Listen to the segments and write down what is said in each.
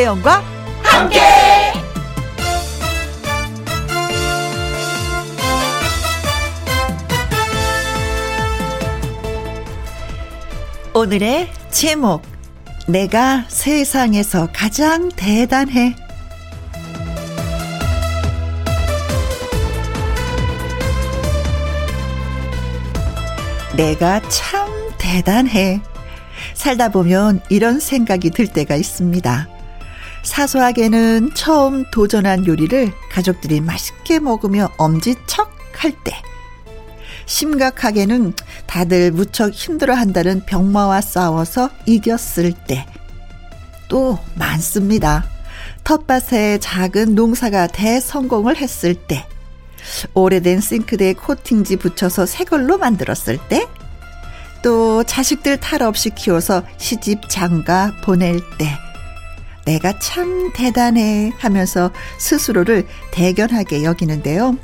김혜영과 함께. 오늘의 제목 내가 세상에서 가장 대단해 내가 참 대단해. 살다 보면 이런 생각이 들 때가 있습니다. 사소하게는 처음 도전한 요리를 가족들이 맛있게 먹으며 엄지척 할 때. 심각하게는 다들 무척 힘들어 한다는 병마와 싸워서 이겼을 때. 또 많습니다. 텃밭에 작은 농사가 대성공을 했을 때. 오래된 싱크대에 코팅지 붙여서 새 걸로 만들었을 때, 또 자식들 탈 없이 키워서 시집 장가 보낼 때, 내가 참 대단해 하면서 스스로를 대견하게 여기는데요.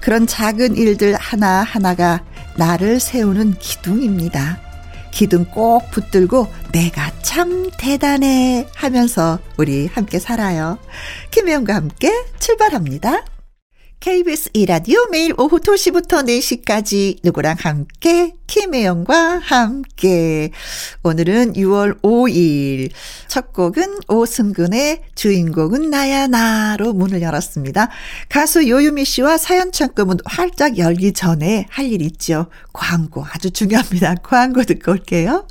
그런 작은 일들 하나하나가 나를 세우는 기둥입니다. 기둥 꼭 붙들고 내가 참 대단해 하면서 우리 함께 살아요. 김혜영과 함께 출발합니다. KBS 이라디오 매일 오후 2시부터 4시까지 누구랑 함께 김혜영과 함께 오늘은 6월 5일 첫 곡은 오승근의 주인공은 나야 나로 문을 열었습니다. 가수 요유미 씨와 사연 창구문 활짝 열기 전에 할 일 있죠. 광고 아주 중요합니다. 광고 듣고 올게요.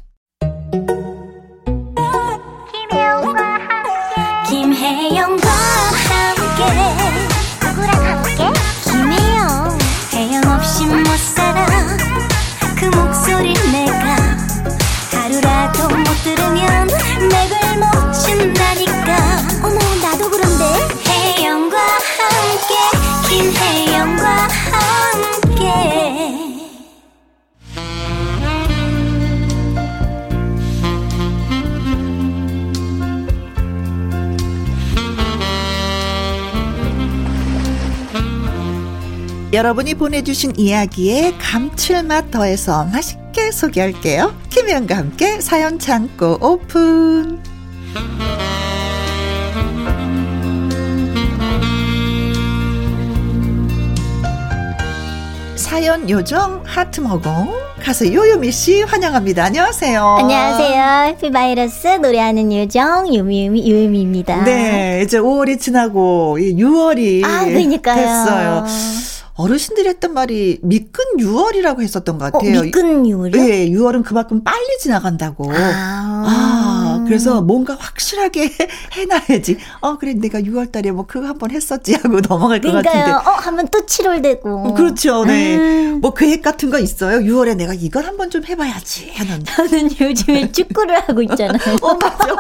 여러분이 보내주신 이야기에 감칠맛 더해서 맛있게 소개할게요. 김혜영과 함께 사연 창고 오픈. 사연 요정 하트 먹공 가수 요요미 씨 환영합니다. 안녕하세요. 안녕하세요. 해피바이러스 노래하는 요정 요미요미 요요미입니다. 네, 이제 5월이 지나고 6월이 아, 그러니까요. 됐어요. 어르신들이 했던 말이 미끈 6월이라고 했었던 것 같아요. 어, 미끈 6월이요? 네, 6월은 그만큼 빨리 지나간다고. 아, 아 그래서 뭔가 확실하게 해놔야지. 어, 그래, 내가 6월 달에 뭐 그거 한 번 했었지 하고 넘어갈 그러니까요. 것 같은데. 어, 하면 또 7월 되고. 어, 그렇죠, 네. 음. 뭐 계획 같은 거 있어요? 6월에 내가 이걸 한번 좀 해봐야지 하는. 저는 요즘에 축구를 하고 있잖아요. 어, 맞죠.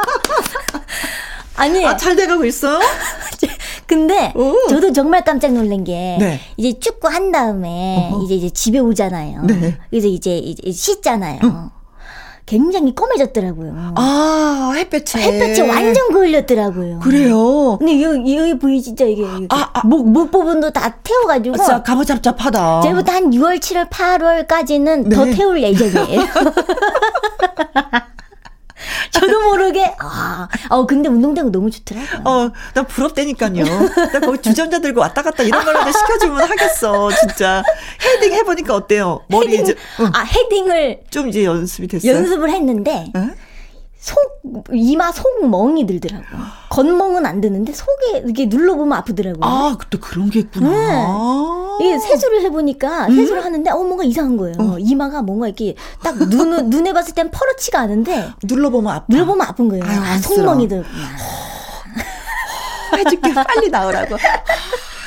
아니. 아, 잘 돼가고 있어요? 근데 오. 저도 정말 깜짝 놀란 게 네. 이제 축구 한 다음에 어허. 이제 이제 집에 오잖아요. 네. 그래서 이제, 이제 씻잖아요. 응. 굉장히 검해졌더라고요. 아, 햇볕에. 햇볕에 완전 그을렸더라고요. 그래요? 근데 여기, 여기 보이 진짜 이게. 아, 아. 목, 목 부분도 다 태워가지고. 진짜 가무잡잡하다. 제부터 한 6월, 7월, 8월까지는 네. 더 태울 예정이에요. 아, 어 근데 운동되고 너무 좋더라고요. 어, 나 부럽다니까요. 나 거기 주전자 들고 왔다 갔다 이런 걸라도 시켜주면 하겠어, 진짜. 헤딩 해보니까 어때요? 머리 헤딩, 이제 응. 아 헤딩을 좀 이제 연습이 됐어요. 연습을 했는데. 응? 속 이마 속멍이 들더라고. 겉멍은 안 드는데 속에 이렇게 눌러보면 아프더라고요. 아, 또 그런 게 있구나. 네. 이 세수를 해보니까 음? 세수를 하는데 어 뭔가 이상한 거예요. 어. 이마가 뭔가 이렇게 딱 눈, 눈에 봤을 땐 퍼렇지가 않은데 눌러보면 아파. 눌러보면 아픈 거예요. 아유, 아, 속멍이 들구나. 해줄게 빨리 나오라고.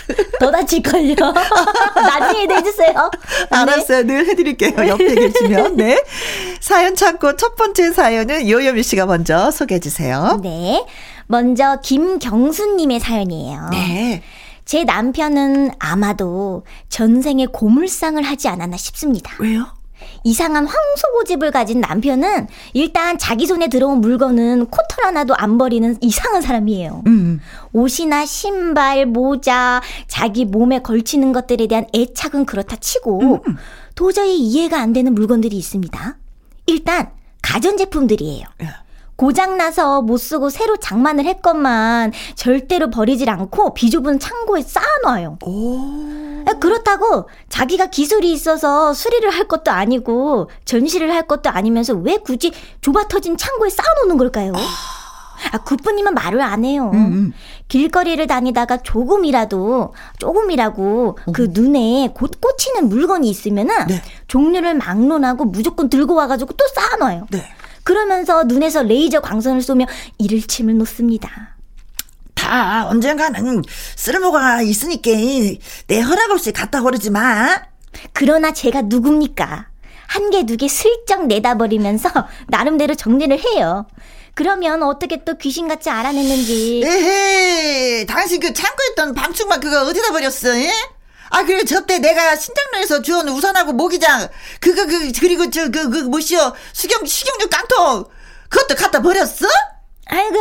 더 다칠걸요. 나중에 내주세요. 알았어요. 네. 늘 해드릴게요. 옆에 계시면. 네. 사연 찾고 첫 번째 사연은 요요미 씨가 먼저 소개해 주세요. 네. 먼저 김경수님의 사연이에요. 네. 제 남편은 아마도 전생에 고물상을 하지 않았나 싶습니다. 왜요? 이상한 황소 고집을 가진 남편은 일단 자기 손에 들어온 물건은 코털 하나도 안 버리는 이상한 사람이에요. 음. 옷이나 신발, 모자, 자기 몸에 걸치는 것들에 대한 애착은 그렇다 치고 음. 도저히 이해가 안 되는 물건들이 있습니다. 일단 가전제품들이에요. 예. 고장나서 못 쓰고 새로 장만을 했건만 절대로 버리질 않고 비좁은 창고에 쌓아놔요. 오. 그렇다고 자기가 기술이 있어서 수리를 할 것도 아니고 전시를 할 것도 아니면서 왜 굳이 좁아 터진 창고에 쌓아놓는 걸까요? 아, 구프님은 말을 안 해요. 음, 음. 길거리를 다니다가 조금이라도, 조금이라고 음. 그 눈에 곧 꽂히는 물건이 있으면은 네. 종류를 막론하고 무조건 들고 와가지고 또 쌓아놔요. 네. 그러면서 눈에서 레이저 광선을 쏘며 이를 침을 놓습니다. 다 언젠가는 쓸모가 있으니까 내 허락 없이 갖다 버리지 마. 그러나 제가 누굽니까? 한 개, 두 개 슬쩍 내다버리면서 나름대로 정리를 해요. 그러면 어떻게 또 귀신같이 알아냈는지. 에헤, 당신 그 창고에 있던 방충망 그거 어디다 버렸어, 예? 아, 그래, 저때 내가 신장로에서 주운 우산하고 모기장, 그거, 그, 그리고 저, 그, 그, 뭐시여, 수경, 식용유 깡통, 그것도 갖다 버렸어? 아이, 그,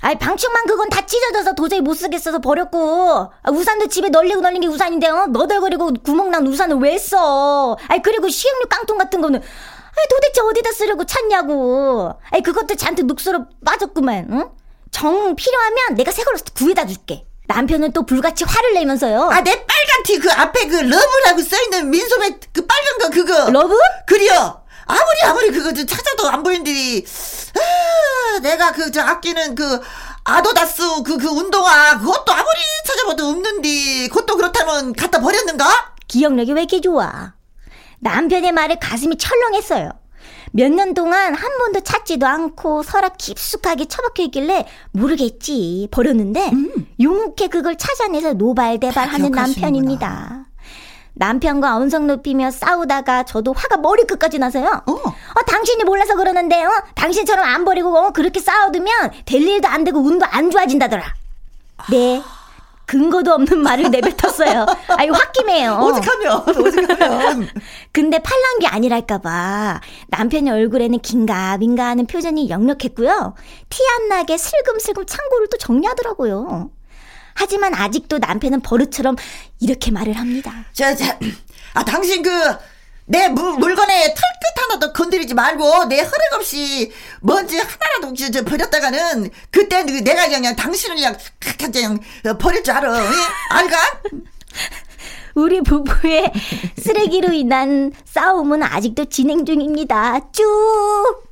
아이, 방충망 그건 다 찢어져서 도저히 못 쓰겠어서 버렸고, 아, 우산도 집에 널리고 널린 게 우산인데, 어? 너덜거리고 구멍난 우산을 왜 써? 아이, 그리고 식용유 깡통 같은 거는, 아이, 도대체 어디다 쓰려고 찾냐고. 아이, 그것도 잔뜩 녹슬어 빠졌구만, 응? 정 필요하면 내가 새 걸로 구해다 줄게. 남편은 또 불같이 화를 내면서요. 아, 내 빨간 티 그 앞에 그 Love라고 써있는 민소매 그 빨간 거 그거. Love? 그려. 아무리 아무리 그거 좀 찾아도 안 보이는데, 아, 내가 그 저 아끼는 그 아도다스 그, 그 운동화 그것도 아무리 찾아봐도 없는데, 그것도 그렇다면 갖다 버렸는가? 기억력이 왜 이렇게 좋아? 남편의 말에 가슴이 철렁했어요. 몇 년 동안 한 번도 찾지도 않고 서랍 깊숙하게 처박혀 있길래 모르겠지 버렸는데 음. 용케 그걸 찾아내서 노발대발하는 남편입니다. 남편과 언성 높이며 싸우다가 저도 화가 머리 끝까지 나서요. 어. 어 당신이 몰라서 그러는데요. 당신처럼 안 버리고 어, 그렇게 싸워두면 될 일도 안 되고 운도 안 좋아진다더라. 네. 근거도 없는 말을 내뱉었어요. 아이 홧김에요. 오직하면, 오직하면. 근데 팔랑기 아니랄까봐 남편의 얼굴에는 긴가 민가 하는 표정이 역력했고요. 티 안 나게 슬금슬금 창고를 또 정리하더라고요. 하지만 아직도 남편은 버릇처럼 이렇게 말을 합니다. 자, 자, 아, 당신 그, 내 물, 물건에 털끝 하나도 건드리지 말고 내 허락 없이 먼지 하나라도 저, 저 버렸다가는 그때 내가 그냥 당신을 그냥 그냥 버릴 줄 알아. 예? 알가? 우리 부부의 쓰레기로 인한 싸움은 아직도 진행 중입니다. 쭉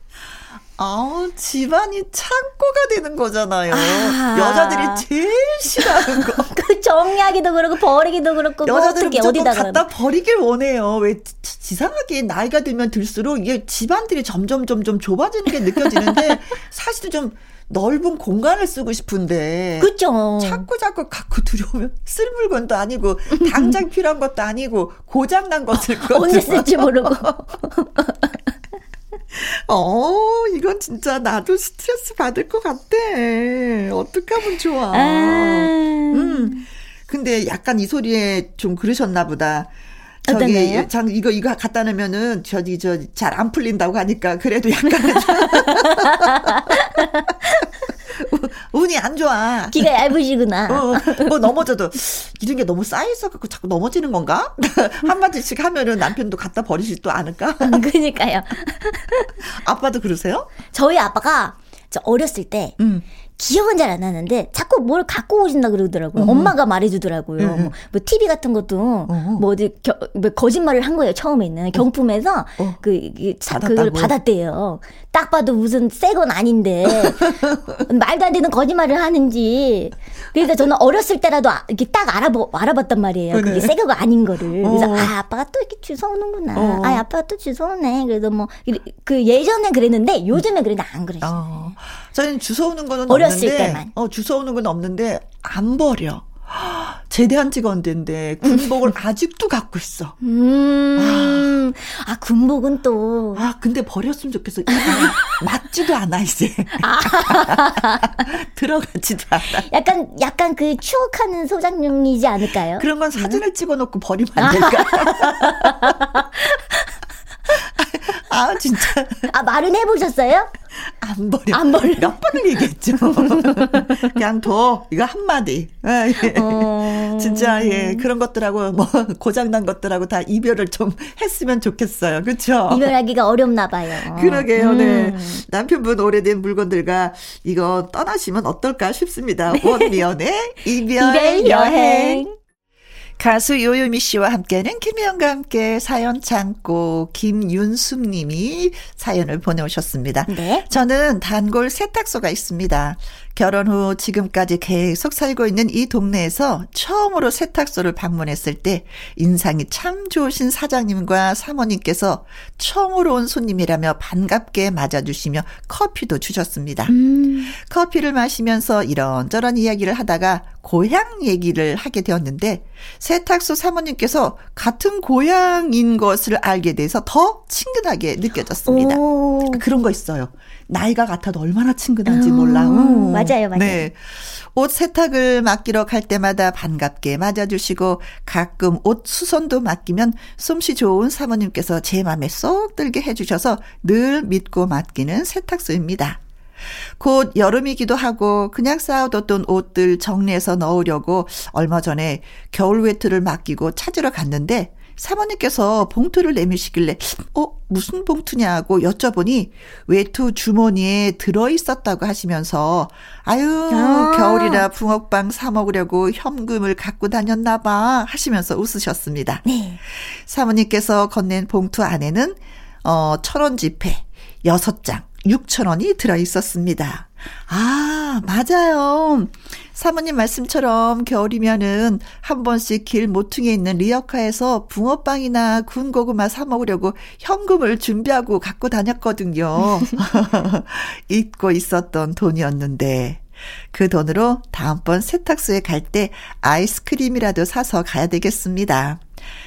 아우, 집안이 창고가 되는 거잖아요. 아. 여자들이 제일 싫어하는 거. 그 정리하기도 그렇고 버리기도 그렇고 뭐 여자들은 뭐 어디다 갖다 버리길 원해요. 왜 지상하게 나이가 들면 들수록 이게 집안들이 점점 점점 좁아지는 게 느껴지는데 사실은 좀 넓은 공간을 쓰고 싶은데. 그죠. 자꾸 자꾸 갖고 들어오면 쓸 물건도 아니고 당장 필요한 것도 아니고 고장난 것을 언제 쓸지 모르고. 어, 이건 진짜 나도 스트레스 받을 것 같아. 어떻게 하면 좋아. 아. 음. 근데 약간 이 소리에 좀 그러셨나 보다. 저기 장 이거 이거 갖다 놓으면은 저기 저 잘 안 풀린다고 하니까 그래도 약간 운이 안 좋아. 기가 얇으시구나. 어, 뭐 넘어져도 이런 게 너무 쌓여서 갖고 자꾸 넘어지는 건가? 한 마디씩 하면은 남편도 갖다 버리지도 않을까? 음, 그러니까요. 아빠도 그러세요? 저희 아빠가 저 어렸을 때 음. 기억은 잘안 나는데 자꾸 뭘 갖고 오신다 그러더라고요. 어. 엄마가 말해주더라고요. 음. 뭐, 뭐 TV 같은 것도 어. 뭐 어디 겨, 뭐 거짓말을 한 거예요. 처음에는 경품에서 어. 그, 그 사, 그걸 받았대요. 딱 봐도 무슨 새건 아닌데 말도 안 되는 거짓말을 하는지. 그래서 저는 어렸을 때라도 아, 이렇게 딱 알아보, 알아봤단 말이에요. 그래. 그게 새 거가 아닌 거를. 그래서 어. 아 아빠가 또 이렇게 주워오는구나. 어. 아 아빠가 또 주워오네. 그래서 뭐 그 예전엔 그랬는데 요즘엔 그래도 안 그러시네. 어. 저는 주워오는 거는 어렸을 없는데, 때만. 어, 주워오는 건 없는데 안 버려. 제대한 지가 언젠데 군복을 아직도 갖고 있어. 음. 아, 아 군복은 또. 아 근데 버렸으면 좋겠어. 맞지도 않아 이제. 아. 들어가지도 않아. 약간 약간 그 추억하는 소장용이지 않을까요? 그런 건 사진을 음? 찍어놓고 버리면 안 될까? 아 진짜. 아 말은 해보셨어요? 안 버려. 안 버려. 몇 번을 얘기했죠. 그냥 둬. 이거 한마디. 아, 예. 어... 진짜 예 그런 것들하고 뭐 고장난 것들하고 다 이별을 좀 했으면 좋겠어요. 그렇죠? 이별하기가 어렵나 봐요. 그러게요. 네. 음. 네. 남편분 오래된 물건들과 이거 떠나시면 어떨까 싶습니다. 원미연의 이별, 이별 여행. 가수 요요미 씨와 함께하는 김혜영과 함께 사연 창고 김윤숙 님이 사연을 보내오셨습니다. 네. 저는 단골 세탁소가 있습니다. 결혼 후 지금까지 계속 살고 있는 이 동네에서 처음으로 세탁소를 방문했을 때 인상이 참 좋으신 사장님과 사모님께서 처음으로 온 손님이라며 반갑게 맞아주시며 커피도 주셨습니다. 음. 커피를 마시면서 이런저런 이야기를 하다가 고향 얘기를 하게 되었는데 세탁소 사모님께서 같은 고향인 것을 알게 돼서 더 친근하게 느껴졌습니다. 오. 그런 거 있어요. 나이가 같아도 얼마나 친근한지 몰라. 음, 맞아요, 맞아요. 네. 옷 세탁을 맡기러 갈 때마다 반갑게 맞아주시고 가끔 옷 수선도 맡기면 솜씨 좋은 사모님께서 제 맘에 쏙 들게 해주셔서 늘 믿고 맡기는 세탁소입니다. 곧 여름이기도 하고 그냥 쌓아뒀던 옷들 정리해서 넣으려고 얼마 전에 겨울 외투를 맡기고 찾으러 갔는데 사모님께서 봉투를 내미시길래 어 무슨 봉투냐고 여쭤보니 외투 주머니에 들어 있었다고 하시면서 아유 아. 겨울이라 붕어빵 사 먹으려고 현금을 갖고 다녔나 봐 하시면서 웃으셨습니다. 네. 사모님께서 건넨 봉투 안에는 어 천 원 지폐 6장 6천 원이 들어 있었습니다. 아, 맞아요. 사모님 말씀처럼 겨울이면은 한 번씩 길 모퉁이에 있는 리어카에서 붕어빵이나 구운 고구마 사 먹으려고 현금을 준비하고 갖고 다녔거든요. 잊고 있었던 돈이었는데 그 돈으로 다음번 세탁소에 갈 때 아이스크림이라도 사서 가야 되겠습니다.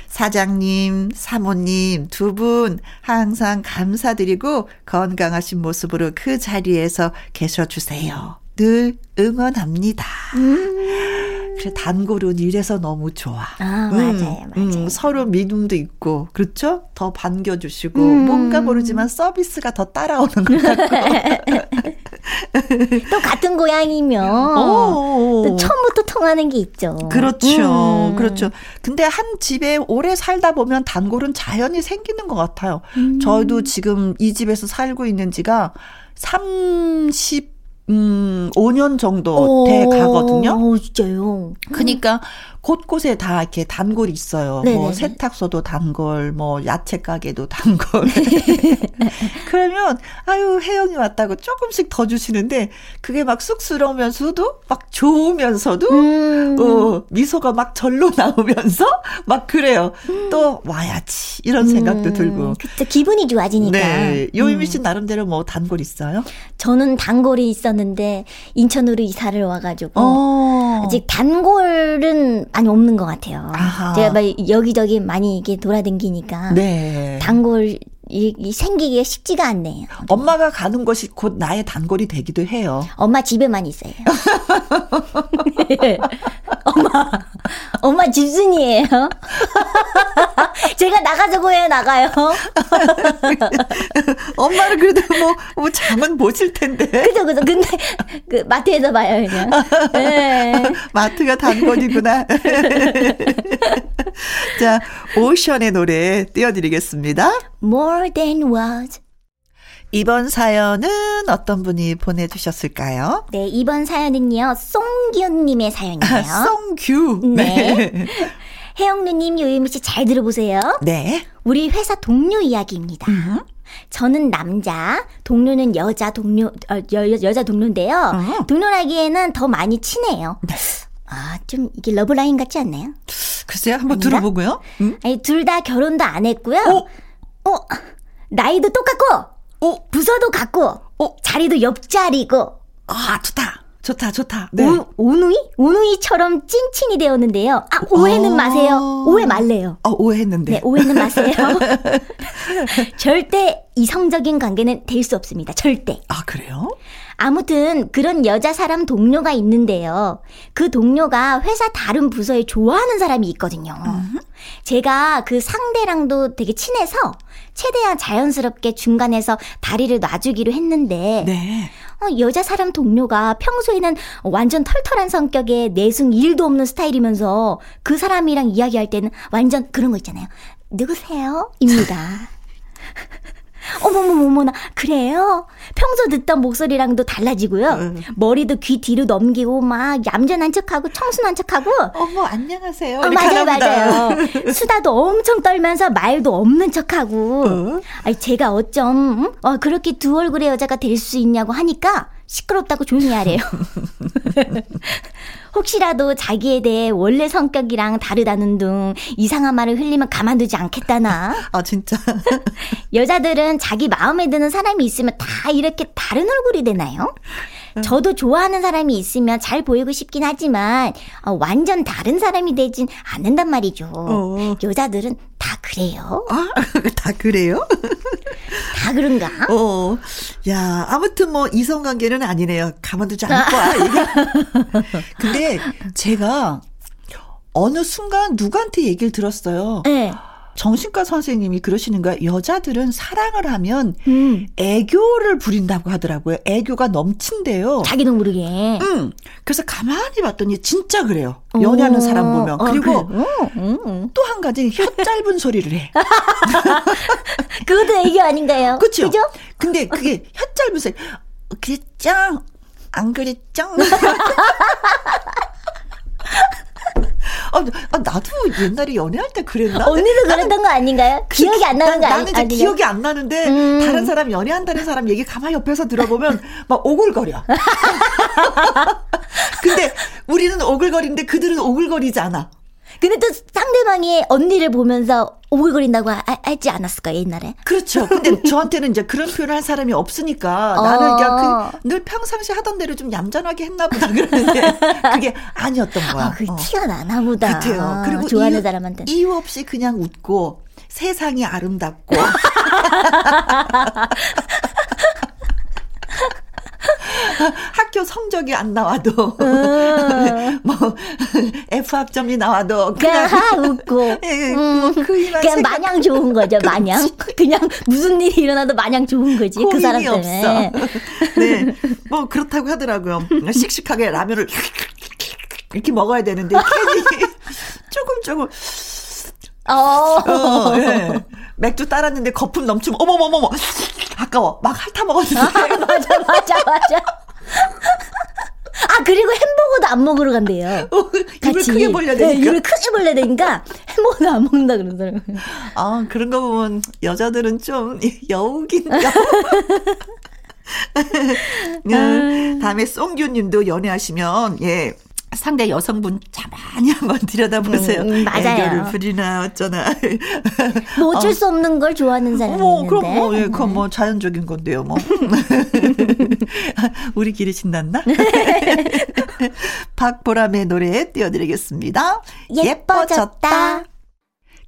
사장님, 사모님 두 분 항상 감사드리고 건강하신 모습으로 그 자리에서 계셔 주세요. 늘 응원합니다. 음. 그래 단골은 이래서 너무 좋아. 아, 맞아요, 음, 맞아요. 음, 서로 믿음도 있고, 그렇죠? 더 반겨주시고, 음. 뭔가 모르지만 서비스가 더 따라오는 것 같고. 또 같은 고향이면, 또 처음부터 통하는 게 있죠. 그렇죠. 음. 그렇죠. 근데 한 집에 오래 살다 보면 단골은 자연히 생기는 것 같아요. 음. 저도 지금 이 집에서 살고 있는 지가 30, 음, 5년 정도 돼 가거든요. 어, 진짜요? 그니까 곳곳에 다 이렇게 단골이 있어요. 뭐 네네네. 뭐 세탁소도 단골, 뭐 야채 가게도 단골. 그러면 아유 혜영이 왔다고 조금씩 더 주시는데 그게 막 쑥스러우면서도 막 좋으면서도 음. 어, 미소가 막 절로 나오면서 막 그래요. 음. 또 와야지 이런 생각도 음. 들고. 그쵸 기분이 좋아지니까. 네. 요이미 씨 음. 나름대로 뭐 단골 있어요? 저는 단골이 있었는데 인천으로 이사를 와가지고 어. 아직 단골은 많이 없는 것 같아요. 아하. 제가 막 여기저기 많이 이게 돌아다니니까 네. 단골 이, 이 생기기가 쉽지가 않네요. 엄마가 가는 곳이 곧 나의 단골이 되기도 해요. 엄마 집에만 있어요. 엄마, 엄마 집순이에요. 제가 나가자고 해 나가요. 엄마는 그래도 뭐, 뭐 잠은 보실 텐데. 그죠, 그죠. 근데 그 마트에서 봐요 그냥. 네. 마트가 단골이구나. 자, 오션의 노래 띄워드리겠습니다. More than words. 이번 사연은 어떤 분이 보내주셨을까요? 네, 이번 사연은요, 송규님의 사연이에요. 송규. 네. 네. 혜영 누님, 요유미 씨 잘 들어보세요. 네. 우리 회사 동료 이야기입니다. 음. 저는 남자, 동료는 여자 동료, 어, 여, 여자 동료인데요. 음. 동료라기에는 더 많이 친해요. 네. 아, 좀 이게 러브라인 같지 않나요? 글쎄요, 한번 아닌가? 들어보고요. 음? 아니, 둘 다 결혼도 안 했고요. 어? 어? 나이도 똑같고, 어? 부서도 같고, 어? 자리도 옆자리고. 아, 좋다. 좋다, 좋다. 네. 오, 오누이? 오누이처럼 찐친이 되었는데요. 아, 오해는 어... 마세요. 오해 말래요. 아, 오해했는데. 네, 오해는 마세요. 절대 이성적인 관계는 될 수 없습니다. 절대. 아, 그래요? 아무튼 그런 여자 사람 동료가 있는데요. 그 동료가 회사 다른 부서에 좋아하는 사람이 있거든요. 음. 제가 그 상대랑도 되게 친해서 최대한 자연스럽게 중간에서 다리를 놔주기로 했는데 네. 어, 여자 사람 동료가 평소에는 완전 털털한 성격에 내숭 일도 없는 스타일이면서 그 사람이랑 이야기할 때는 완전 그런 거 있잖아요. 누구세요? 입니다. 어머머머머나 그래요? 평소 듣던 목소리랑도 달라지고요. 응. 머리도 귀 뒤로 넘기고 막 얌전한 척하고 청순한 척하고. 어머 안녕하세요. 어, 맞아요 맞아요. 수다도 엄청 떨면서 말도 없는 척하고. 어? 아니 제가 어쩜 어, 그렇게 두 얼굴의 여자가 될 수 있냐고 하니까 시끄럽다고 조용히 하래요. 혹시라도 자기에 대해 원래 성격이랑 다르다는 둥 이상한 말을 흘리면 가만두지 않겠다나. 아, 진짜. 여자들은 자기 마음에 드는 사람이 있으면 다 이렇게 다른 얼굴이 되나요? 저도 좋아하는 사람이 있으면 잘 보이고 싶긴 하지만 어, 완전 다른 사람이 되진 않는단 말이죠. 어. 여자들은 다 그래요. 아, 다 그래요? 다 그런가? 어. 야, 아무튼 뭐 이성 관계는 아니네요. 가만두지 않을 거야. 근데 제가 어느 순간 누구한테 얘기를 들었어요. 네. 정신과 선생님이 그러시는 거야. 여자들은 사랑을 하면 음. 애교를 부린다고 하더라고요. 애교가 넘친대요. 자기도 모르게. 응. 그래서 가만히 봤더니 진짜 그래요. 연애하는 사람 보면. 어, 그리고 그래. 음, 음. 또한 가지 혀 짧은 소리를 해. 그것도 애교 아닌가요? 그렇죠. 그죠? 근데 그게 혀 짧은 소리. 그랬죠? 안 그랬죠? 아, 아, 나도 옛날에 연애할 때 그랬나? 언니도 그랬던 거 아닌가요? 기억이 안 나는 거 아니, 나는 이제? 기억이 안 나는데 음. 다른 사람 연애한다는 사람 얘기 가만히 옆에서 들어보면 막 오글거려. 근데 우리는 오글거리는데 그들은 오글거리지 않아. 근데 또 상대방이 언니를 보면서 오글거린다고 하, 지 않았을까 옛날에? 그렇죠. 근데 저한테는 이제 그런 표현을 할 사람이 없으니까 어. 나는 그냥 그, 늘 평상시 하던 대로 좀 얌전하게 했나 보다 그러는데 그게 아니었던 거야. 아, 그 어. 티가 나나 보다. 같아요. 그리고 좋아하는 이유, 사람한테 이유 없이 그냥 웃고 세상이 아름답고 학교 성적이 안 나와도. 음. 뭐 F 학점이 나와도 그냥, 그냥 웃고. 예, 음. 그 그냥 생각... 마냥 좋은 거죠 마냥? 그냥 무슨 일이 일어나도 마냥 좋은 거지 그 사람 때문에. 네, 뭐 그렇다고 하더라고요. 씩씩하게 라면을 이렇게 먹어야 되는데 괜히 조금 조금. 어, 어 예. 맥주 따랐는데 거품 넘치면 어머머머머. 아까워. 막 핥아 먹었는데. 아, 맞아 맞아 맞아 아 그리고 햄버거도 안 먹으러 간대요. 어, 입을 크게 벌려야 되니까. 네, 입을 크게 벌려야 되니까 햄버거도 안 먹는다 그러더라고요. 아 그런 거 보면 여자들은 좀 여우긴 여. 음, 다음에 송규님도 연애하시면 예 상대 여성분 자만히 한번 들여다보세요. 음, 맞아요. 애교를 부리나 어쩌나. 뭐 어쩔 어. 수 없는 걸 좋아하는 사람이 뭐, 있는데. 그럼 뭐, 예, 그건 뭐 자연적인 건데요, 뭐. 우리 길이 신났나? 박보람의 노래 띄워드리겠습니다. 예뻐졌다.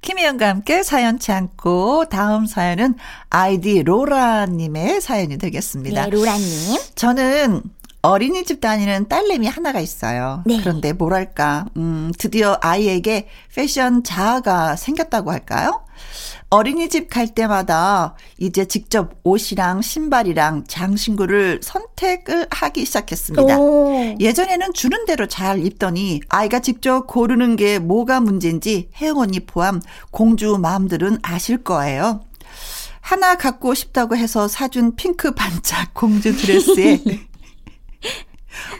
김혜영과 함께 사연치 않고 다음 사연은 아이디 로라님의 사연이 되겠습니다. 네, 로라님. 저는 어린이집 다니는 딸내미 하나가 있어요. 네. 그런데 뭐랄까, 음, 드디어 아이에게 패션 자아가 생겼다고 할까요? 어린이집 갈 때마다 이제 직접 옷이랑 신발이랑 장신구를 선택을 하기 시작했습니다. 오. 예전에는 주는 대로 잘 입더니 아이가 직접 고르는 게 뭐가 문제인지 혜영 언니 포함 공주 마음들은 아실 거예요. 하나 갖고 싶다고 해서 사준 핑크 반짝 공주 드레스에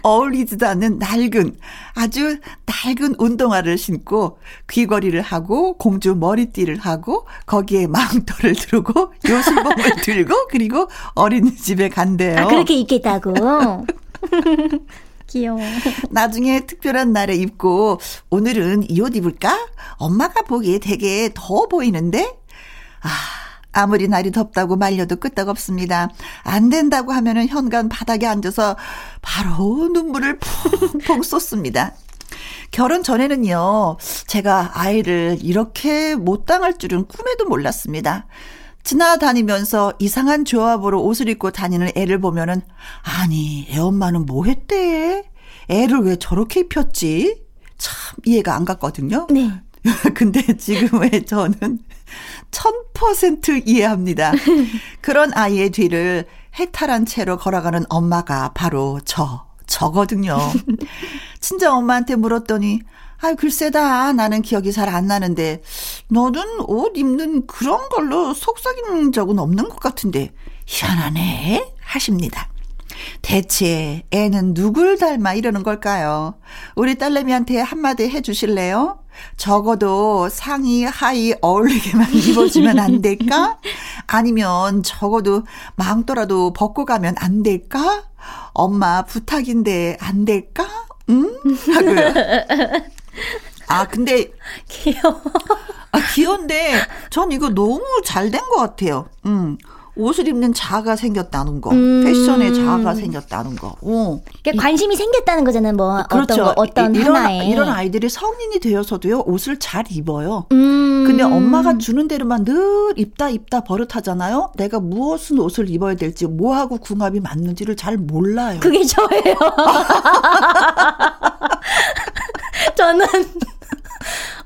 어울리지도 않는 낡은 아주 낡은 운동화를 신고 귀걸이를 하고 공주 머리띠를 하고 거기에 망토를 두르고 요술봉을 들고 그리고 어린이집에 간대요. 아 그렇게 입겠다고. 귀여워. 나중에 특별한 날에 입고 오늘은 이 옷 입을까? 엄마가 보기에 되게 더워 보이는데? 아, 아무리 날이 덥다고 말려도 끄떡없습니다. 안 된다고 하면은 현관 바닥에 앉아서 바로 눈물을 펑펑 쏟습니다. 결혼 전에는요, 제가 아이를 이렇게 못 당할 줄은 꿈에도 몰랐습니다. 지나다니면서 이상한 조합으로 옷을 입고 다니는 애를 보면은, 아니, 애 엄마는 뭐 했대? 애를 왜 저렇게 입혔지? 참 이해가 안 갔거든요. 네. 근데 지금의 저는 1000% 이해합니다. 그런 아이의 뒤를 해탈한 채로 걸어가는 엄마가 바로 저, 저거든요. 친정 엄마한테 물었더니, 아유, 글쎄다. 나는 기억이 잘 안 나는데, 너는 옷 입는 그런 걸로 속삭이는 적은 없는 것 같은데, 희한하네? 하십니다. 대체 애는 누굴 닮아 이러는 걸까요? 우리 딸내미한테 한마디 해주실래요? 적어도 상의, 하의 어울리게만 입어주면 안 될까? 아니면 적어도 망토라도 벗고 가면 안 될까? 엄마 부탁인데 안 될까? 응? 하고요. 아, 근데. 귀여워. 아, 귀여운데, 전 이거 너무 잘 된 것 같아요. 음. 옷을 입는 자아가 생겼다는 거, 음. 패션에 자아가 생겼다는 거. 어. 그러니까 관심이 생겼다는 거잖아요. 뭐 그렇죠. 어떤 거, 어떤 이런, 하나에 이런 아이들이 성인이 되어서도요 옷을 잘 입어요. 음. 근데 엄마가 주는 대로만 늘 입다 입다 버릇하잖아요. 내가 무엇은 옷을 입어야 될지 뭐하고 궁합이 맞는지를 잘 몰라요. 그게 저예요. 저는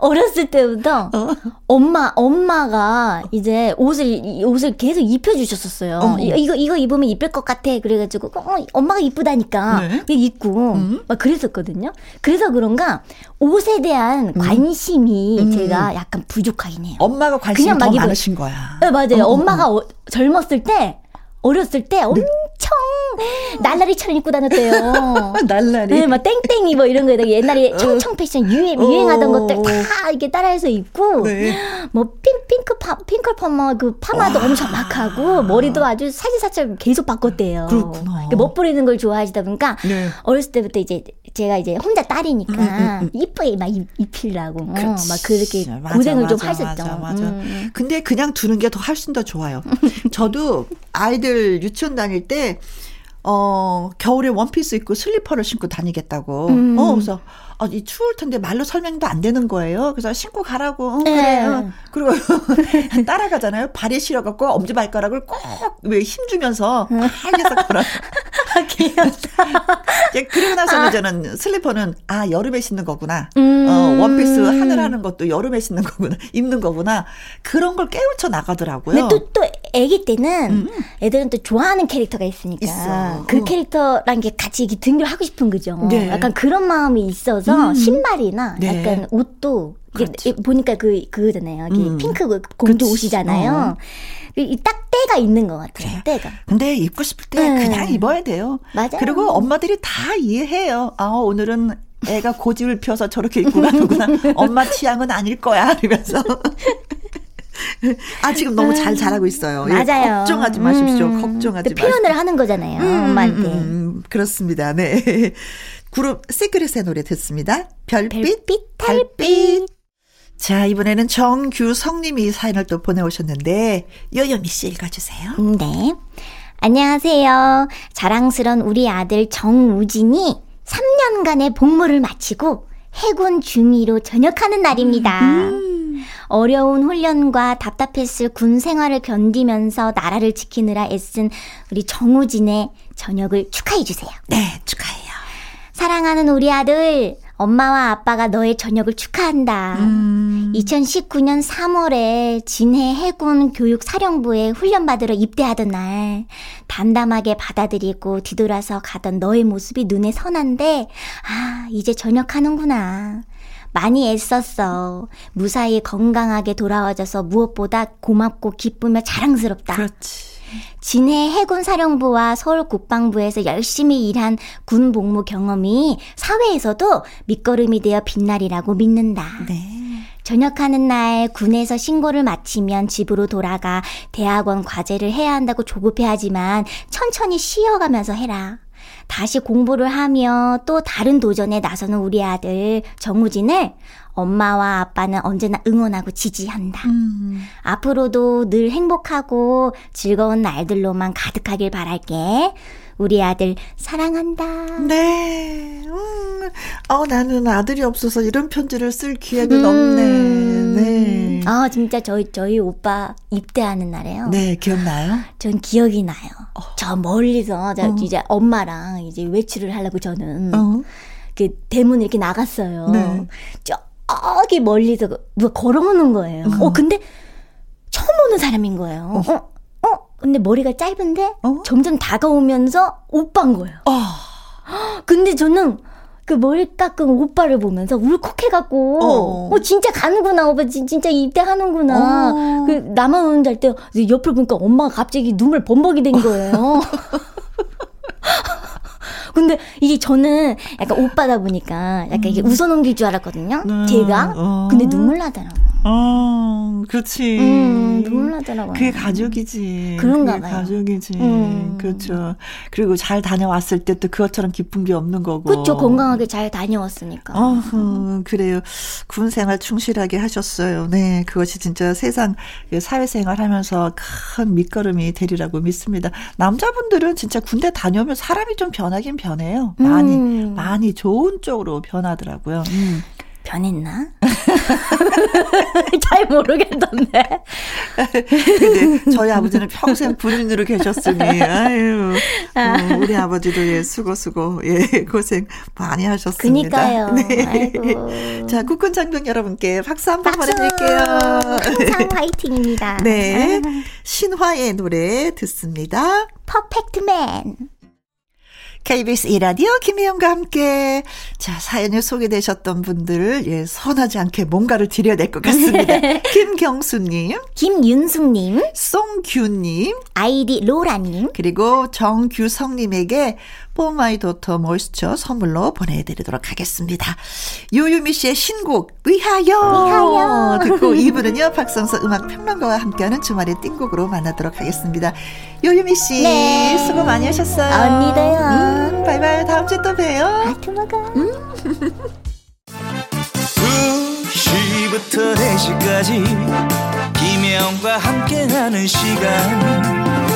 어렸을 때부터 어? 엄마 엄마가 이제 옷을 옷을 계속 입혀 주셨었어요. 어. 이거 이거 입으면 이쁠 것 같아. 그래가지고 어, 엄마가 이쁘다니까 네. 입고 음. 막 그랬었거든요. 그래서 그런가 옷에 대한 음. 관심이 음. 제가 약간 부족하긴 해요. 엄마가 관심이 그냥 더 많으신 거야. 네, 맞아요. 어, 어 엄마가 어, 젊었을 때 어렸을 때 네. 엄청 날라리처럼 입고 다녔대요. 날라리. 네, 막 땡땡이 뭐 이런 거에다가 옛날에 어. 청청 패션 유행, 유행하던 것들 다 이렇게 따라해서 입고, 네. 뭐 핑, 핑크 파, 핑클 파마, 그 파마도 와. 엄청 막 하고, 머리도 아주 사진사처럼 계속 바꿨대요. 그렇구나. 그러니까 멋 부리는 걸 좋아하시다 보니까, 네. 어렸을 때부터 이제 제가 이제 혼자 딸이니까, 음, 음, 음. 이쁘게 막 입, 입히려고, 어, 막 그렇게 맞아, 고생을 맞아, 좀 하셨죠. 맞아, 맞아. 음. 근데 그냥 두는 게 더 훨씬 더 좋아요. 저도 아이들 유치원 다닐 때, 어, 겨울에 원피스 입고 슬리퍼를 신고 다니겠다고. 음. 어, 그래서, 어, 이 추울 텐데 말로 설명도 안 되는 거예요. 그래서 신고 가라고. 어, 그래. 요 네. 그리고 따라가잖아요. 발에 실어갖고 엄지발가락을 꼭 왜 힘주면서 하면서 걸어. 귀엽다. 그리고 나서는 아. 저는 슬리퍼는 아 여름에 신는 거구나. 음. 어, 원피스 하늘 하는 것도 여름에 신는 거구나. 입는 거구나. 그런 걸 깨우쳐 나가더라고요. 근데 또, 또 애기 때는 음. 애들은 또 좋아하는 캐릭터가 있으니까 있어. 그 어. 캐릭터랑 게 같이 이렇게 등교를 하고 싶은 거죠. 네. 약간 그런 마음이 있어서 음. 신발이나 네. 약간 옷도 이게 보니까 그 그거잖아요. 이게 음. 핑크 그 공주 그치. 옷이잖아요. 어. 딱 때가 있는 것 같아요. 그래. 때가. 근데 입고 싶을 때 네. 그냥 입어야 돼요. 맞아요. 그리고 엄마들이 다 이해해요. 아 오늘은 애가 고집을 펴서 저렇게 입고 가는구나. 엄마 취향은 아닐 거야. 이러면서. 아, 지금 너무 잘 자라고 있어요. 맞아요. 걱정하지 마십시오. 음. 걱정하지 마십시오. 표현을 하는 거잖아요. 음, 엄마한테. 음, 그렇습니다. 네. 그룹 시크릿의 노래 듣습니다. 별빛, 별빛 달빛. 자, 이번에는 정규성님이 사연을 또 보내오셨는데, 요요미 씨 읽어주세요. 네. 안녕하세요. 자랑스런 우리 아들 정우진이 3년간의 복무를 마치고 해군 중위로 전역하는 날입니다. 음. 어려운 훈련과 답답했을 군 생활을 견디면서 나라를 지키느라 애쓴 우리 정우진의 전역을 축하해주세요. 네, 축하해요. 사랑하는 우리 아들, 엄마와 아빠가 너의 저녁을 축하한다. 음. 2019년 3월에 진해 해군 교육 사령부에 훈련받으러 입대하던 날, 담담하게 받아들이고 뒤돌아서 가던 너의 모습이 눈에 선한데, 아, 이제 전역하는구나. 많이 애썼어. 무사히 건강하게 돌아와줘서 무엇보다 고맙고 기쁘며 자랑스럽다. 그렇지. 진해 해군 사령부와 서울 국방부에서 열심히 일한 군 복무 경험이 사회에서도 밑거름이 되어 빛날이라고 믿는다. 네. 전역하는 날 군에서 신고를 마치면 집으로 돌아가 대학원 과제를 해야 한다고 조급해하지만 천천히 쉬어가면서 해라. 다시 공부를 하며 또 다른 도전에 나서는 우리 아들 정우진을 엄마와 아빠는 언제나 응원하고 지지한다. 음. 앞으로도 늘 행복하고 즐거운 날들로만 가득하길 바랄게. 우리 아들 사랑한다. 네. 음. 어, 나는 아들이 없어서 이런 편지를 쓸 기회는 음. 없네. 네. 아, 진짜 저희 저희 오빠 입대하는 날에요. 네, 기억나요? 전 기억이 나요. 어. 저 멀리서 저 어. 이제 엄마랑 이제 외출을 하려고 저는 어. 그 대문 이렇게 나갔어요. 네. 저기 멀리서 누가 걸어오는 거예요. 어, 어 근데 처음 오는 사람인 거예요. 어, 어, 어 근데 머리가 짧은데 어? 점점 다가오면서 오빠인 거예요. 어. 근데 저는 그 머리 깎은 오빠를 보면서 울컥해갖고, 어. 어, 진짜 가는구나, 오빠. 진짜 입대하는구나. 어. 그, 나만 오는데 할 때, 옆을 보니까 엄마가 갑자기 눈물 범벅이 된 거예요. 근데 이게 저는 약간 오빠다 보니까 약간 이게 음. 웃어넘길 줄 알았거든요. 네. 제가. 어. 근데 눈물 나더라고요. 어, 그렇지. 음, 눈물 나더라고요. 그게 가족이지. 그런가 봐요. 가족이지. 음. 그렇죠. 그리고 잘 다녀왔을 때 또 그것처럼 기쁜 게 없는 거고. 그렇죠. 건강하게 잘 다녀왔으니까. 어, 그래요. 군 생활 충실하게 하셨어요. 네, 그것이 진짜 세상 사회생활 하면서 큰 밑거름이 되리라고 믿습니다. 남자분들은 진짜 군대 다녀오면 사람이 좀 변하긴 변해요. 많이, 음. 많이 좋은 쪽으로 변하더라고요. 음. 변했나? 잘 모르겠던데. 근데 저희 아버지는 평생 군인으로 계셨으니, 아유, 어, 우리 아버지도 예, 수고, 수고, 예, 고생 많이 하셨습니다. 그니까요. 네. 아이고. 자, 국군 장병 여러분께 박수 한번 보내드릴게요. 항상 화이팅입니다. 네. 신화의 노래 듣습니다. Perfect Man. KBS 2라디오 김혜영과 함께. 자 사연이 소개되셨던 분들 예 서운하지 않게 뭔가를 드려야 될 것 같습니다. 김경수님, 김윤숙님, 송규님, 아이디 로라님, 그리고 정규성님에게 For My Daughter Moisture 선물로 보내드리도록 하겠습니다. 요유미 씨의 신곡 위하여, 위하여. 듣고 이분은요 박성서 음악 평론가와 함께하는 주말의 띵곡으로 만나도록 하겠습니다. 요유미 씨 네. 수고 많이 하셨어요. 언니도요. 음, 바이바이 다음 주에 또 봬요. 아트 먹어. 음. 2시부터 4시까지 김혜영과 함께하는 시간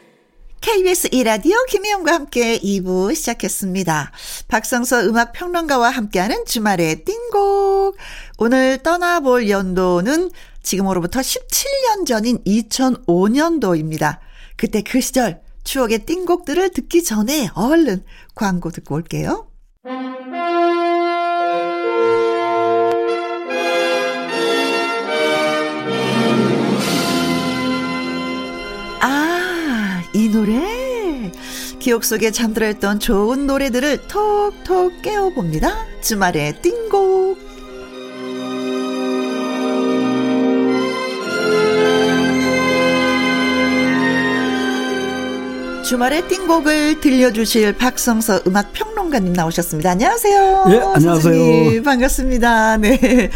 KBS 이라디오 김희영과 함께 2부 시작했습니다. 박성서 음악평론가와 함께하는 주말의 띵곡. 오늘 떠나볼 연도는 지금으로부터 17년 전인 2005년도입니다. 그때 그 시절 추억의 띵곡들을 듣기 전에 얼른 광고 듣고 올게요. 기억 속에 잠들어 있던 좋은 노래들을 톡톡 깨워봅니다. 주말의 띵곡 주말의 띵곡을 들려주실 박성서 음악 평론가님 나오셨습니다. 안녕하세요. 네, 안녕하세요. 반갑습니다. 네.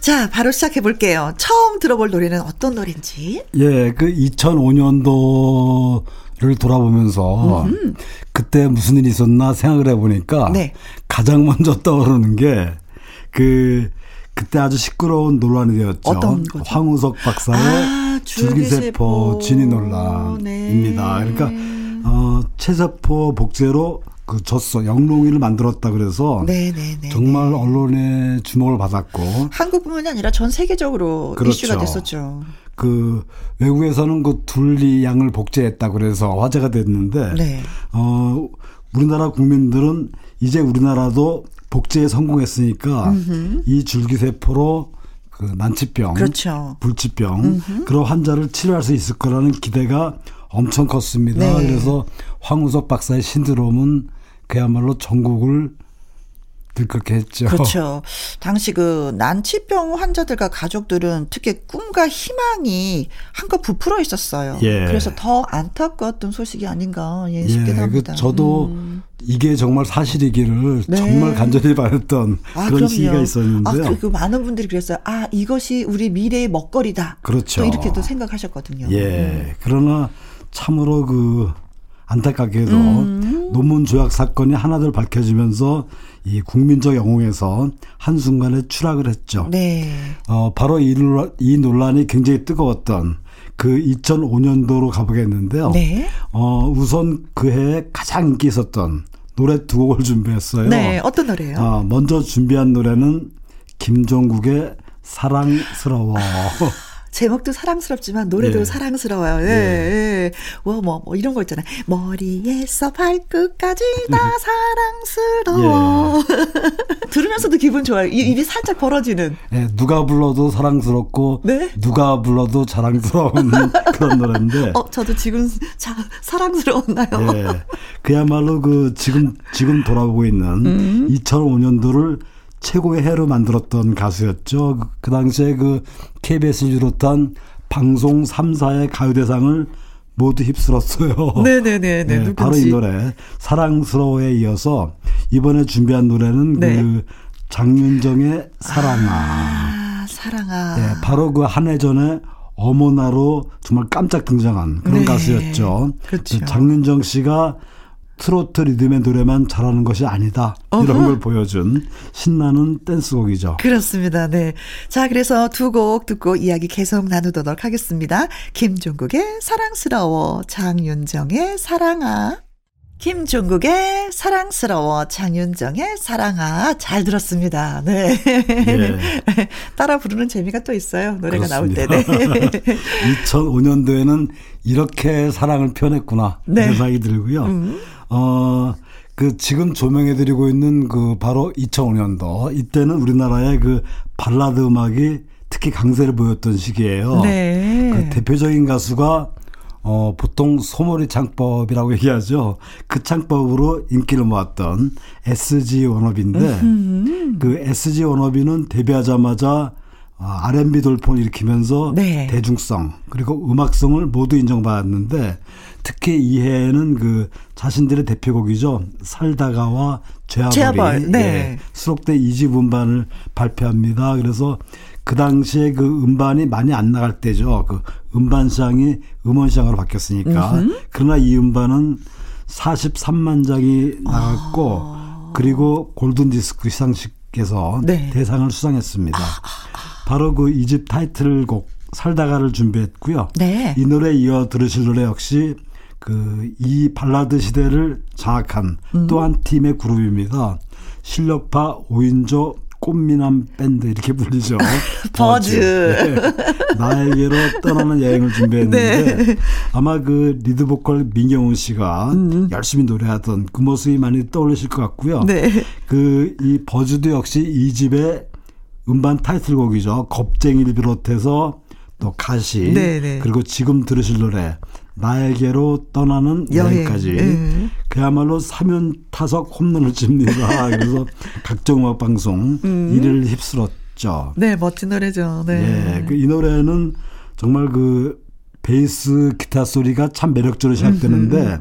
자, 바로 시작해 볼게요. 처음 들어볼 노래는 어떤 노래인지? 예, 그 2005년도 를 돌아보면서 음흠. 그때 무슨 일이 있었나 생각을 해보니까 네. 가장 먼저 떠오르는 게 그 그때 아주 시끄러운 논란이 되었죠. 어떤 거죠? 황우석 박사의 아, 줄기세포 진위 논란입니다. 네. 그러니까 어, 체세포 복제로 그 졌어 영롱이를 만들었다 그래서 네네네. 네, 정말 네. 언론의 주목을 받았고 한국뿐만이 아니라 전 세계적으로 그렇죠. 이슈가 됐었죠. 그 외국에서는 그 둘리 양을 복제했다 그래서 화제가 됐는데 네. 어 우리나라 국민들은 이제 우리나라도 복제에 성공했으니까 음흠. 이 줄기세포로 그 난치병, 그렇죠. 불치병 음흠. 그런 환자를 치료할 수 있을 거라는 기대가 엄청 컸습니다. 네. 그래서 황우석 박사의 신드롬은 그야말로 전국을 들끓게 했죠. 그렇죠. 당시 그 난치병 환자들과 가족들은 특히 꿈과 희망이 한껏 부풀어 있었어요. 예. 그래서 더 안타까웠던 소식이 아닌가 예, 싶기도 예, 합니다. 그 저도 음. 이게 정말 사실이기를 네. 정말 간절히 바랬던 아, 그런 그럼요. 시기가 있었는데요. 아, 그리고 많은 분들이 그랬어요. 아, 이것이 우리 미래의 먹거리다. 그렇죠. 또 이렇게 또 생각하셨거든요. 예. 음. 그러나 참으로 그 안타깝게도 음. 논문 조약 사건이 하나둘 밝혀지면서 이 국민적 영웅에서 한순간에 추락을 했죠. 네. 어, 바로 이, 이 논란이 굉장히 뜨거웠던 그 2005년도로 가보겠는데요. 네. 어, 우선 그 해에 가장 인기 있었던 노래 두 곡을 준비했어요. 네, 어떤 노래요? 아, 먼저 준비한 노래는 김종국의 사랑스러워. 아, 제목도 사랑스럽지만 노래도 예. 사랑스러워요. 예, 예. 예. 뭐, 뭐, 뭐, 이런 거 있잖아요. 머리에서 발끝까지 다 사랑스러워. 예. 들으면서도 기분 좋아요. 입이 살짝 벌어지는. 예, 누가 불러도 사랑스럽고, 네? 누가 불러도 자랑스러운 그런 노래인데. 어, 저도 지금 자, 사랑스러웠나요? 예. 그야말로 그 지금, 지금 돌아보고 있는 음. 2005년도를 최고의 해로 만들었던 가수였죠. 그, 그 당시에 그 KBS를 비롯한 방송 3사의 가요대상을 모두 휩쓸었어요. 네네네. 네, 바로 이 노래 사랑스러워에 이어서 이번에 준비한 노래는 네. 그 장윤정의 사랑아. 아, 사랑아. 네, 바로 그 한 해 전에 어머나로 정말 깜짝 등장한 그런 네. 가수였죠. 그렇죠. 장윤정 씨가 트로트 리듬의 노래만 잘하는 것이 아니다. 이런 어허. 걸 보여준 신나는 댄스곡이죠. 그렇습니다. 네. 자, 그래서 두 곡 듣고 이야기 계속 나누도록 하겠습니다. 김종국의 사랑스러워, 장윤정의 사랑아. 김종국의 사랑스러워 장윤정의 사랑아 잘 들었습니다. 네. 네. 따라 부르는 재미가 또 있어요. 노래가 그렇습니다. 나올 때. 네. 2005년도에는 이렇게 사랑을 표현했구나. 네. 생각이 들고요. 음. 어, 그 지금 조명해 드리고 있는 그 바로 2005년도 이때는 우리나라의 그 발라드 음악이 특히 강세를 보였던 시기예요. 네. 그 대표적인 가수가 어, 보통 소머리 창법이라고 얘기하죠. 그 창법으로 인기를 모았던 SG 워너비인데 그 SG 워너비는 데뷔하자마자 어, R&B 돌풍을 일으키면서 네. 대중성 그리고 음악성을 모두 인정받았는데 특히 이 해에는 그 자신들의 대표곡이죠 살다가와 죄아벌이 죄아벌, 네. 예, 수록된 2집 음반을 발표합니다. 그래서 그 당시에 그 음반이 많이 안 나갈 때죠. 그 음반 시장이 음원 시장으로 바뀌었으니까. 음흠. 그러나 이 음반은 43만 장이 나갔고 아. 그리고 골든 디스크 시상식에서 네. 대상을 수상했습니다. 아. 아, 아. 바로 그 이 집 타이틀곡 살다가를 준비했고요. 네. 이 노래 이어 들으실 노래 역시 그 이 발라드 시대를 장악한 음. 또한 팀의 그룹입니다. 실력파 5인조 꽃미남 밴드 이렇게 불리죠. 버즈. 네. 나에게로 떠나는 여행을 준비했는데 네. 아마 그 리드 보컬 민경훈 씨가 음. 열심히 노래하던 그 모습이 많이 떠올리실 것 같고요. 네. 그이 버즈도 역시 2집의 음반 타이틀곡이죠. 겁쟁이를 비롯해서 또 가시 네네. 네. 그리고 지금 들으실 노래 나에게로 떠나는 여행. 까지 네. 그야말로 3연타석 홈런을 칩니다. 그래서 각종 음악 방송 음. 이를 휩쓸었죠. 네, 멋진 노래죠. 네. 예, 그 이 노래는 정말 그 베이스 기타 소리가 참 매력적으로 시작되는데 음.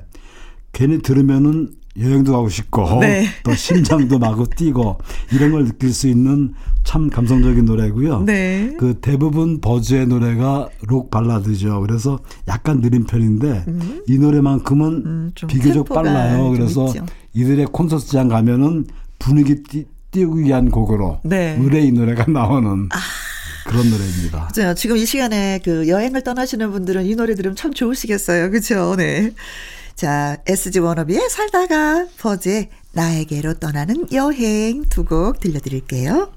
괜히 들으면은 여행도 가고 싶고 네. 또 심장도 마구 뛰고 이런 걸 느낄 수 있는 참 감성적인 노래고요. 네. 그 대부분 버즈의 노래가 록 발라드죠. 그래서 약간 느린 편인데 음. 이 노래만큼은 음, 비교적 빨라요. 그래서 이들의 콘서트장 가면은 분위기 띄, 띄우기 위한 곡으로 네. 의뢰 이 노래가 나오는 아. 그런 노래입니다. 자, 지금 이 시간에 그 여행을 떠나시는 분들은 이 노래 들으면 참 좋으시겠어요. 그렇죠? 네. 자, SG 워너비의 살다가 버즈의 나에게로 떠나는 여행 두 곡 들려드릴게요.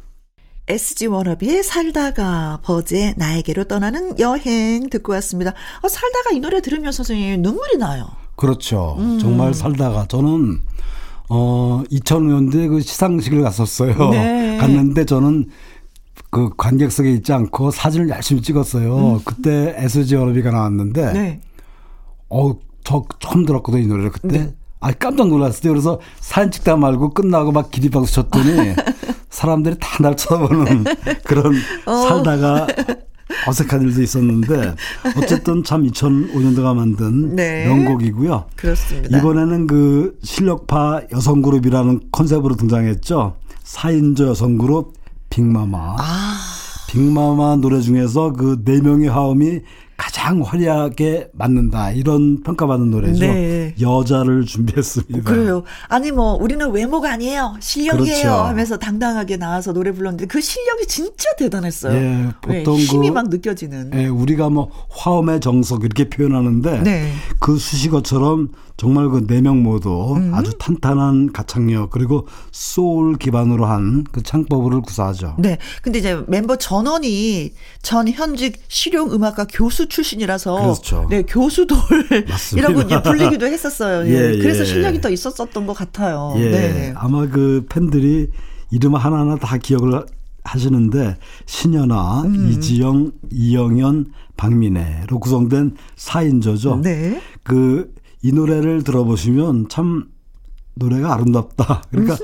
SG 워너비의 살다가 버즈의 나에게로 떠나는 여행 듣고 왔습니다. 어, 살다가 이 노래 들으면서 선생님 눈물이 나요. 그렇죠. 음. 정말 살다가 저는 어 2005년도에 그 시상식을 갔었어요. 네. 갔는데 저는 그 관객석에 있지 않고 사진을 열심히 찍었어요. 음. 그때 SG 워너비가 나왔는데 네. 어 저 처음 들었거든요, 이 노래를 그때. 네. 아, 깜짝 놀랐어요. 그래서 사진 찍다 말고 끝나고 막 기립박수 쳤더니 사람들이 다 날 쳐다보는 그런 어. 살다가 어색한 일도 있었는데 어쨌든 참 2005년도가 만든 네. 명곡이고요. 그렇습니다. 이번에는 그 실력파 여성 그룹이라는 컨셉으로 등장했죠. 4인조 여성 그룹 빅마마. 아. 빅마마 노래 중에서 그 네 명의 화음이 가장 화려하게 맞는다 이런 평가받는 노래죠. 네. 여자를 준비했습니다. 그래요. 아니 뭐 우리는 외모가 아니에요. 실력이에요 그렇죠. 하면서 당당하게 나와서 노래 불렀는데 그 실력이 진짜 대단했어요. 예, 네, 보통 네, 힘이 그, 막 느껴지는. 예, 우리가 뭐 화음의 정석 이렇게 표현하는데 네. 그 수식어처럼 정말 그 네 명 모두 음. 아주 탄탄한 가창력 그리고 소울 기반으로 한 그 창법을 구사하죠. 네. 근데 이제 멤버 전원이 전 현직 실용 음악과 교수 출신이라서 그렇죠. 네, 교수돌 이라고 이제 불리기도 했었어요. 예, 예, 그래서 실력이 더 있었었던 것 같아요. 예. 네. 아마 그 팬들이 이름 하나하나 다 기억을 하시는데 신현아, 음. 이지영, 이영현, 박민혜로 구성된 4인조죠. 네. 그이 노래를 들어보시면 참 노래가 아름답다. 그러니까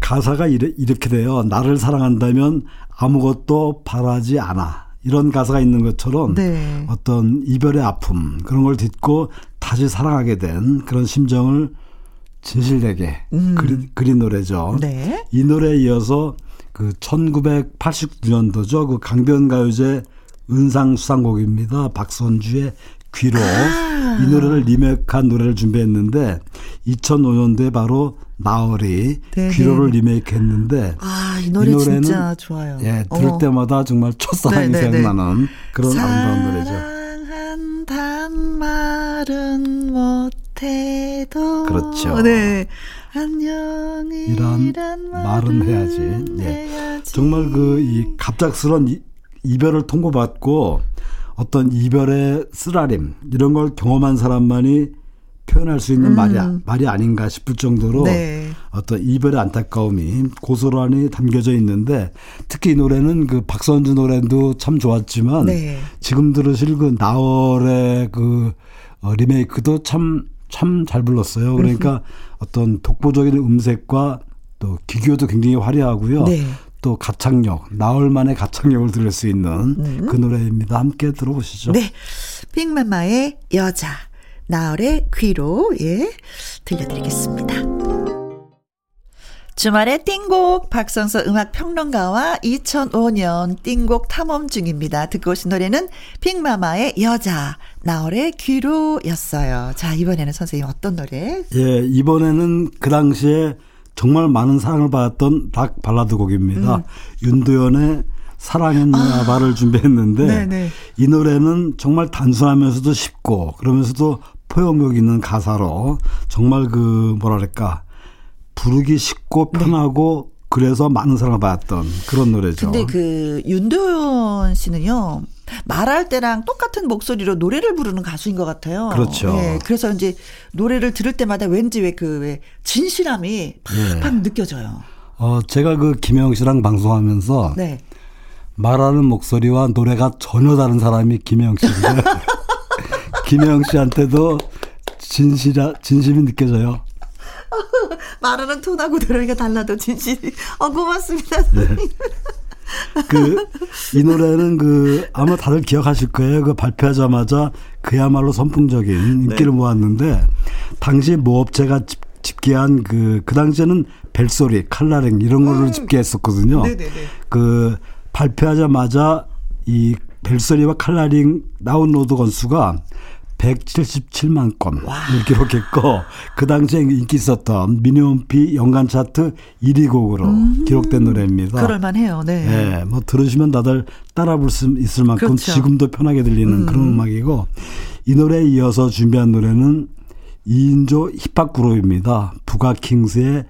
가사가 이래, 이렇게 돼요. 나를 사랑한다면 아무것도 바라지 않아. 이런 가사가 있는 것처럼 네. 어떤 이별의 아픔 그런 걸 듣고 다시 사랑하게 된 그런 심정을 진실되게 음. 그린, 그린 노래죠. 네. 이 노래에 이어서 그 1989년도죠. 그 강변가요제 은상 수상곡입니다. 박선주의 귀로 아. 이 노래를 리메이크한 노래를 준비했는데 2005년도에 바로 나얼이 네 귀로를 리메이크했는데 아, 이, 노래 이 노래는 진짜 좋아요. 예, 들을 어. 때마다 정말 첫사랑이 네네네. 생각나는 그런 아름다운 노래죠. 사랑한단 말은 못해도 그렇죠. 네. 안녕이란 말은 해야지. 예. 정말 그 이 갑작스런 이, 이별을 통보받고 어떤 이별의 쓰라림 이런 걸 경험한 사람만이 표현할 수 있는 음. 말이 말이 아닌가 싶을 정도로 네. 어떤 이별의 안타까움이 고스란히 담겨져 있는데 특히 이 노래는 그 박선주 노래도 참 좋았지만 네. 지금 들으실 그 나월의 그 어, 리메이크도 참 참 잘 불렀어요. 그러니까 어떤 독보적인 음색과 또 기교도 굉장히 화려하고요. 네. 또 가창력, 나흘만의 가창력을 들을 수 있는 음. 그 노래입니다. 함께 들어보시죠. 네. 빅마마의 여자, 나흘의 귀로, 예, 들려드리겠습니다. 주말의 띵곡 박성서 음악 평론가와 2005년 띵곡 탐험 중입니다. 듣고 오신 노래는 빅마마의 여자, 나월의 귀로였어요. 자, 이번에는 선생님 어떤 노래? 예, 이번에는 그 당시에 정말 많은 사랑을 받았던 락 발라드 곡입니다. 음. 윤도현의 사랑했나 아. 봐를 준비했는데 네네. 이 노래는 정말 단순하면서도 쉽고 그러면서도 포용력 있는 가사로 정말 그 뭐랄까 부르기 쉽고 네. 편하고 네. 그래서 많은 사랑을 받았던 그런 노래죠. 근데 그 윤도현 씨는요. 말할 때랑 똑같은 목소리로 노래를 부르는 가수인 것 같아요. 그렇죠. 네, 그래서 이제 노래를 들을 때마다 왠지 왜 그 왜 진실함이 팍팍 네. 느껴져요. 어, 제가 그 김영 씨랑 방송하면서 네. 말하는 목소리와 노래가 전혀 다른 사람이 김영 씨인데 김영 씨한테도 진실아 진심이 느껴져요. 말하는 톤하고 노래가 달라도 진실이. 어 고맙습니다. 네. 그이 노래는 그 아마 다들 기억하실 거예요. 그 발표하자마자 그야말로 선풍적인 인기를 네. 모았는데 당시 모업체가 집, 집계한 그, 그 당시에는 벨소리, 칼라랭 이런 걸로 음. 집계했었거든요. 네네네. 그 발표하자마자 이 벨소리와 칼라링 다운로드 건수가 177만 건을 기록했고 그 당시에 인기 있었던 미니홈피 연간 차트 1위 곡으로 음. 기록된 노래입니다. 그럴만해요. 네. 네. 뭐 들으시면 다들 따라 부를 수 있을 만큼 그렇죠. 지금도 편하게 들리는 음. 그런 음악이고 이 노래에 이어서 준비한 노래는 2인조 힙합 그룹입니다. 부가킹스의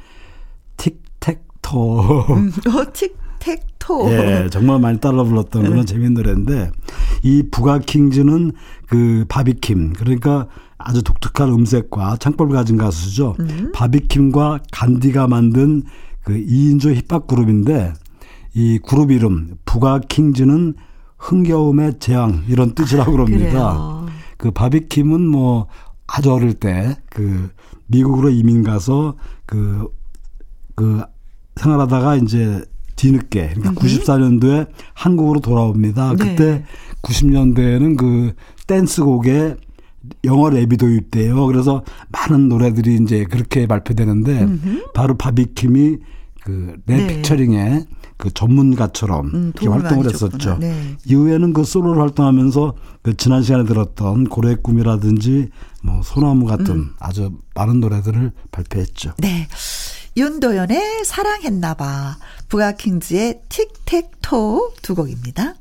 틱택토. 음. 어, 틱 택토. 예, 정말 많이 따라 불렀던 네. 그런 재밌는 노래인데 이 부가킹즈는 그 바비킴 그러니까 아주 독특한 음색과 창법을 가진 가수죠. 음. 바비킴과 간디가 만든 그 2인조 힙합 그룹인데 이 그룹 이름 부가킹즈는 흥겨움의 재앙 이런 뜻이라고 아, 그럽니다. 그 바비킴은 뭐 아주 어릴 때 그 미국으로 이민 가서 그, 그 생활하다가 이제 뒤늦게 그러니까 음 94년도에 한국으로 돌아옵니다. 네. 그때 90년대에는 그 댄스곡에 영어 랩이 도입돼요. 그래서 많은 노래들이 이제 그렇게 발표되는데 음흠. 바로 바비킴이 그랩 네. 피처링의 그 전문가처럼 음, 활동을 했었죠. 네. 이후에는 그 솔로로 활동하면서 그 지난 시간에 들었던 고래의 꿈이라든지 뭐 소나무 같은 음. 아주 많은 노래들을 발표했죠. 네. 윤도현의 사랑했나봐, 부가킹즈의 틱택토 두 곡입니다.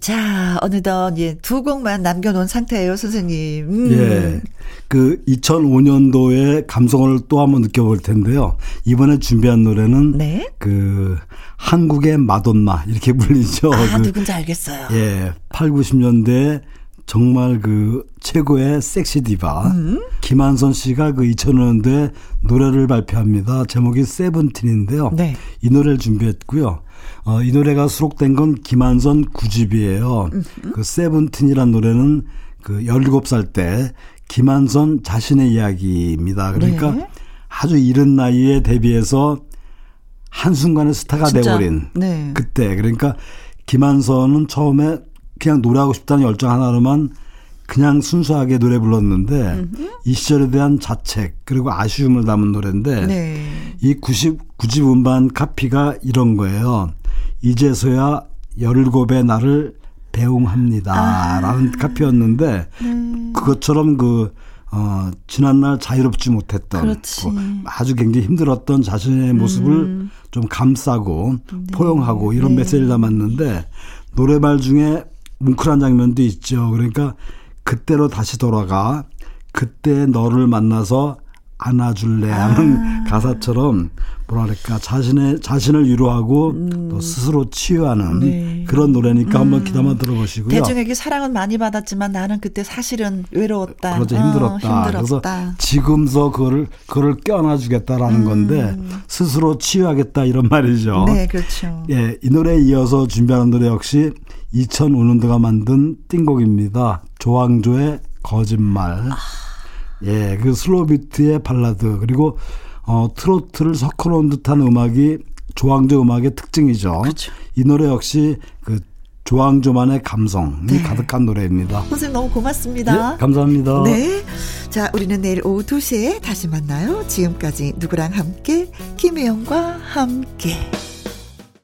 자, 어느덧 예, 두 곡만 남겨놓은 상태예요, 선생님. 음. 예. 그 2005년도의 감성을 또 한번 느껴볼 텐데요. 이번에 준비한 노래는 네? 그 한국의 마돈나 이렇게 불리죠. 아, 그, 누군지 알겠어요. 예. 8, 90년대 정말 그 최고의 섹시 디바 음. 김한선 씨가 그 2000년대 노래를 발표합니다. 제목이 세븐틴인데요. 네. 이 노래를 준비했고요. 어, 이 노래가 수록된 건 김한선 9집이에요. 음. 그 세븐틴이란 노래는 그 17살 때 김한선 자신의 이야기입니다. 그러니까 네. 아주 이른 나이에 데뷔해서 한순간에 스타가 진짜? 돼버린 네. 그때 그러니까 김한선은 처음에 그냥 노래하고 싶다는 열정 하나로만 그냥 순수하게 노래 불렀는데. 이 시절에 대한 자책 그리고 아쉬움을 담은 노래인데 네. 이 90, 90 음반 카피가 이런 거예요. 이제서야 열일곱의 나를 배웅합니다. 아. 라는 카피였는데 네. 그것처럼 그 어, 지난날 자유롭지 못했던 그 아주 굉장히 힘들었던 자신의 모습을 음. 좀 감싸고 네. 포용하고 이런 네. 메시지를 담았는데 노래말 중에 뭉클한 장면도 있죠. 그러니까 그때로 다시 돌아가 그때 너를 만나서 안아줄래 하는 아. 가사처럼 뭐랄까 자신의 자신을 위로하고 음. 또 스스로 치유하는 네. 그런 노래니까 음. 한번 기다만 들어보시고요. 대중에게 사랑은 많이 받았지만 나는 그때 사실은 외로웠다. 그렇죠 힘들었다. 어, 힘들었다. 그래서 지금서 그거를 그거를 껴안아주겠다라는 음. 건데 스스로 치유하겠다 이런 말이죠. 네, 그렇죠. 예, 이 노래에 이어서 준비하는 노래 역시 2005년도가 만든 띵곡입니다. 조항조의 거짓말. 아. 예, 그 slow 비트의 발라드 그리고 어 트로트를 섞어 놓은 듯한 음악이 조항조 음악의 특징이죠. 그렇죠. 이 노래 역시 그 조항조만의 감성이 네. 가득한 노래입니다. 선생님 너무 고맙습니다. 예, 감사합니다. 네. 자, 우리는 내일 오후 2시에 다시 만나요. 지금까지 누구랑 함께 김혜영과 함께.